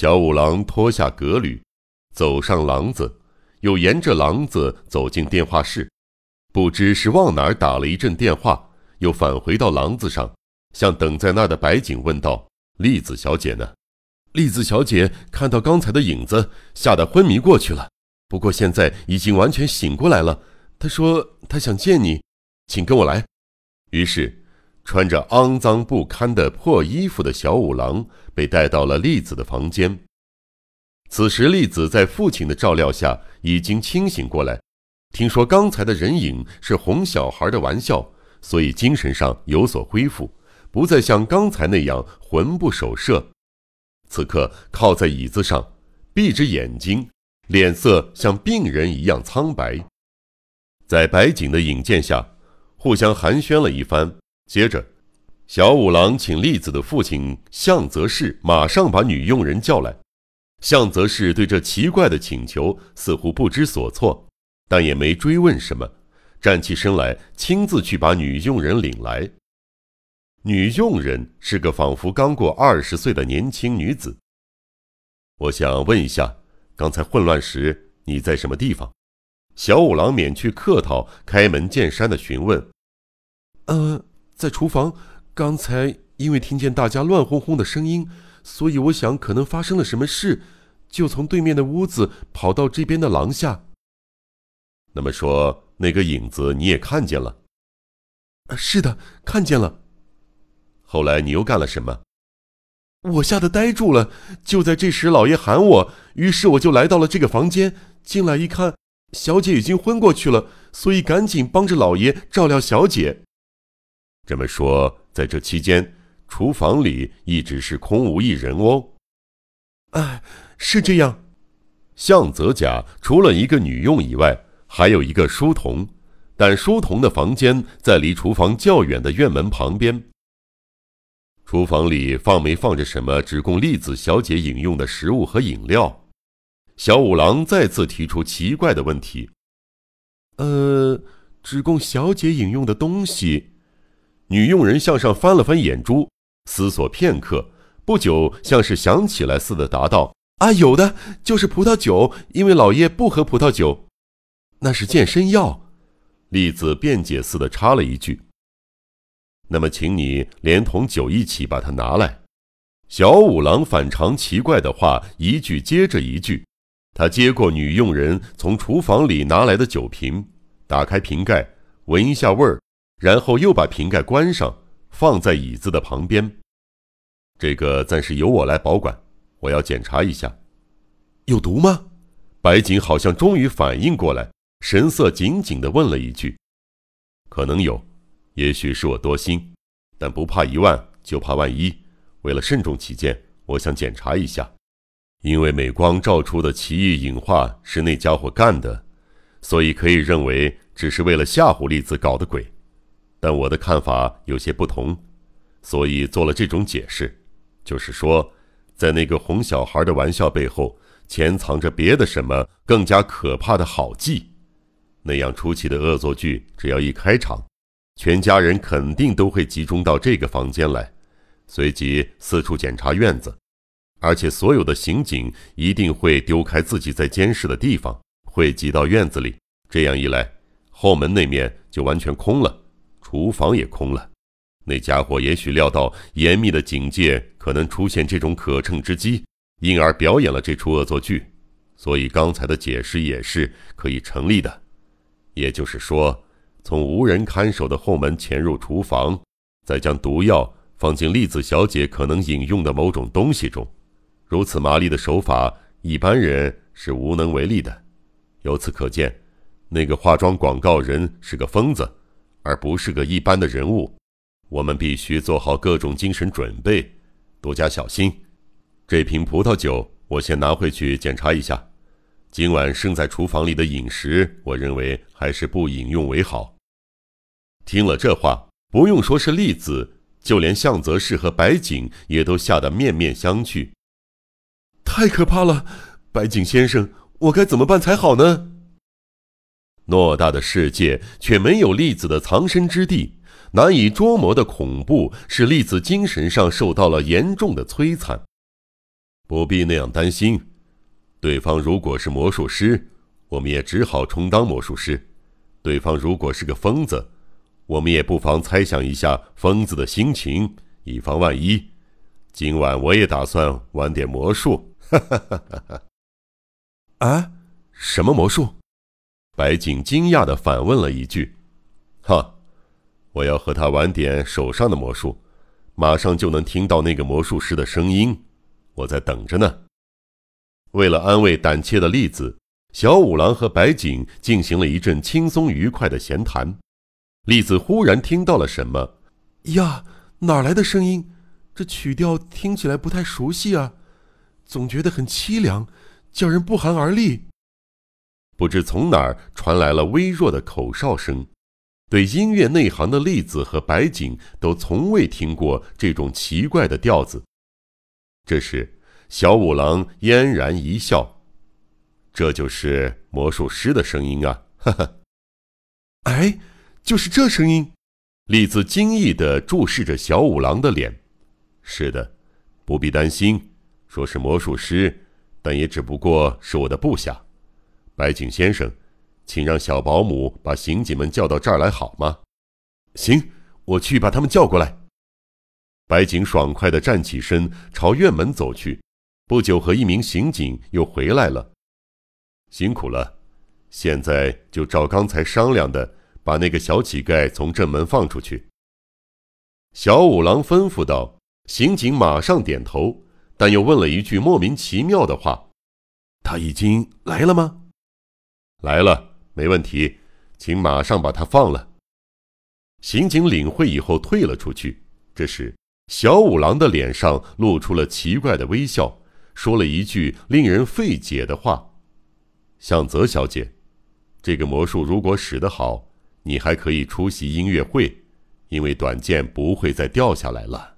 小五郎脱下革履，走上廊子，又沿着廊子走进电话室，不知是往哪儿打了一阵电话，又返回到廊子上，向等在那儿的白景问道：“栗子小姐呢？”栗子小姐看到刚才的影子，吓得昏迷过去了。不过现在已经完全醒过来了。她说她想见你，请跟我来。于是，穿着肮脏不堪的破衣服的小五郎被带到了栗子的房间。此时，栗子在父亲的照料下已经清醒过来，听说刚才的人影是哄小孩的玩笑，所以精神上有所恢复，不再像刚才那样魂不守舍。此刻靠在椅子上，闭着眼睛，脸色像病人一样苍白。在白景的引荐下，互相寒暄了一番。接着，小五郎请栗子的父亲向泽氏马上把女佣人叫来。向泽氏对这奇怪的请求似乎不知所措，但也没追问什么，站起身来，亲自去把女佣人领来。女佣人是个仿佛刚过二十岁的年轻女子。我想问一下，刚才混乱时你在什么地方？小五郎免去客套，开门见山的询问：“呃，在厨房。刚才因为听见大家乱哄哄的声音，所以我想可能发生了什么事，就从对面的屋子跑到这边的廊下。那么说，那个影子你也看见了？是的，看见了。后来你又干了什么？我吓得呆住了。就在这时，老爷喊我，于是我就来到了这个房间。进来一看。”小姐已经昏过去了，所以赶紧帮着老爷照料小姐。这么说，在这期间，厨房里一直是空无一人哦。哎，是这样。向泽家除了一个女佣以外，还有一个书童，但书童的房间在离厨房较远的院门旁边。厨房里放没放着什么只供栗子小姐饮用的食物和饮料？小五郎再次提出奇怪的问题：“呃，只供小姐饮用的东西。”女佣人向上翻了翻眼珠，思索片刻，不久像是想起来似的答道：“啊，有的，就是葡萄酒，因为老爷不喝葡萄酒。”那是健身药。栗子辩解似的插了一句：“那么，请你连同酒一起把它拿来。”小五郎反常奇怪的话一句接着一句。他接过女佣人从厨房里拿来的酒瓶，打开瓶盖，闻一下味儿，然后又把瓶盖关上，放在椅子的旁边。这个暂时由我来保管，我要检查一下，有毒吗？白景好像终于反应过来，神色紧紧地问了一句：“可能有，也许是我多心，但不怕一万，就怕万一。为了慎重起见，我想检查一下。”因为美光照出的奇异影画是那家伙干的，所以可以认为只是为了吓唬栗子搞的鬼。但我的看法有些不同，所以做了这种解释，就是说，在那个哄小孩的玩笑背后，潜藏着别的什么更加可怕的好计。那样出奇的恶作剧，只要一开场，全家人肯定都会集中到这个房间来，随即四处检查院子。而且，所有的刑警一定会丢开自己在监视的地方，汇集到院子里。这样一来，后门那面就完全空了，厨房也空了。那家伙也许料到严密的警戒可能出现这种可乘之机，因而表演了这出恶作剧。所以刚才的解释也是可以成立的。也就是说，从无人看守的后门潜入厨房，再将毒药放进栗子小姐可能饮用的某种东西中。如此麻利的手法，一般人是无能为力的。由此可见，那个化妆广告人是个疯子，而不是个一般的人物。我们必须做好各种精神准备，多加小心。这瓶葡萄酒，我先拿回去检查一下。今晚剩在厨房里的饮食，我认为还是不饮用为好。听了这话，不用说是栗子，就连向泽氏和白景也都吓得面面相觑。太可怕了，白井先生，我该怎么办才好呢？偌大的世界却没有粒子的藏身之地，难以捉摸的恐怖使粒子精神上受到了严重的摧残。不必那样担心。对方如果是魔术师，我们也只好充当魔术师；对方如果是个疯子，我们也不妨猜想一下疯子的心情，以防万一。今晚我也打算玩点魔术。哈哈哈哈哈！啊，什么魔术？白景惊讶的反问了一句：“哈，我要和他玩点手上的魔术，马上就能听到那个魔术师的声音。我在等着呢。”为了安慰胆怯的栗子，小五郎和白景进行了一阵轻松愉快的闲谈。栗子忽然听到了什么：“呀，哪来的声音？这曲调听起来不太熟悉啊！”总觉得很凄凉，叫人不寒而栗。不知从哪儿传来了微弱的口哨声，对音乐内行的栗子和白景都从未听过这种奇怪的调子。这时，小五郎嫣然一笑：“这就是魔术师的声音啊！”哈哈。哎，就是这声音。栗子惊异地注视着小五郎的脸。是的，不必担心。说是魔术师，但也只不过是我的部下。白井先生，请让小保姆把刑警们叫到这儿来好吗？行，我去把他们叫过来。白井爽快地站起身，朝院门走去。不久，和一名刑警又回来了。辛苦了，现在就照刚才商量的，把那个小乞丐从正门放出去。小五郎吩咐道。刑警马上点头。但又问了一句莫名其妙的话：“他已经来了吗？”“来了，没问题，请马上把他放了。”刑警领会以后退了出去。这时，小五郎的脸上露出了奇怪的微笑，说了一句令人费解的话：“向泽小姐，这个魔术如果使得好，你还可以出席音乐会，因为短剑不会再掉下来了。”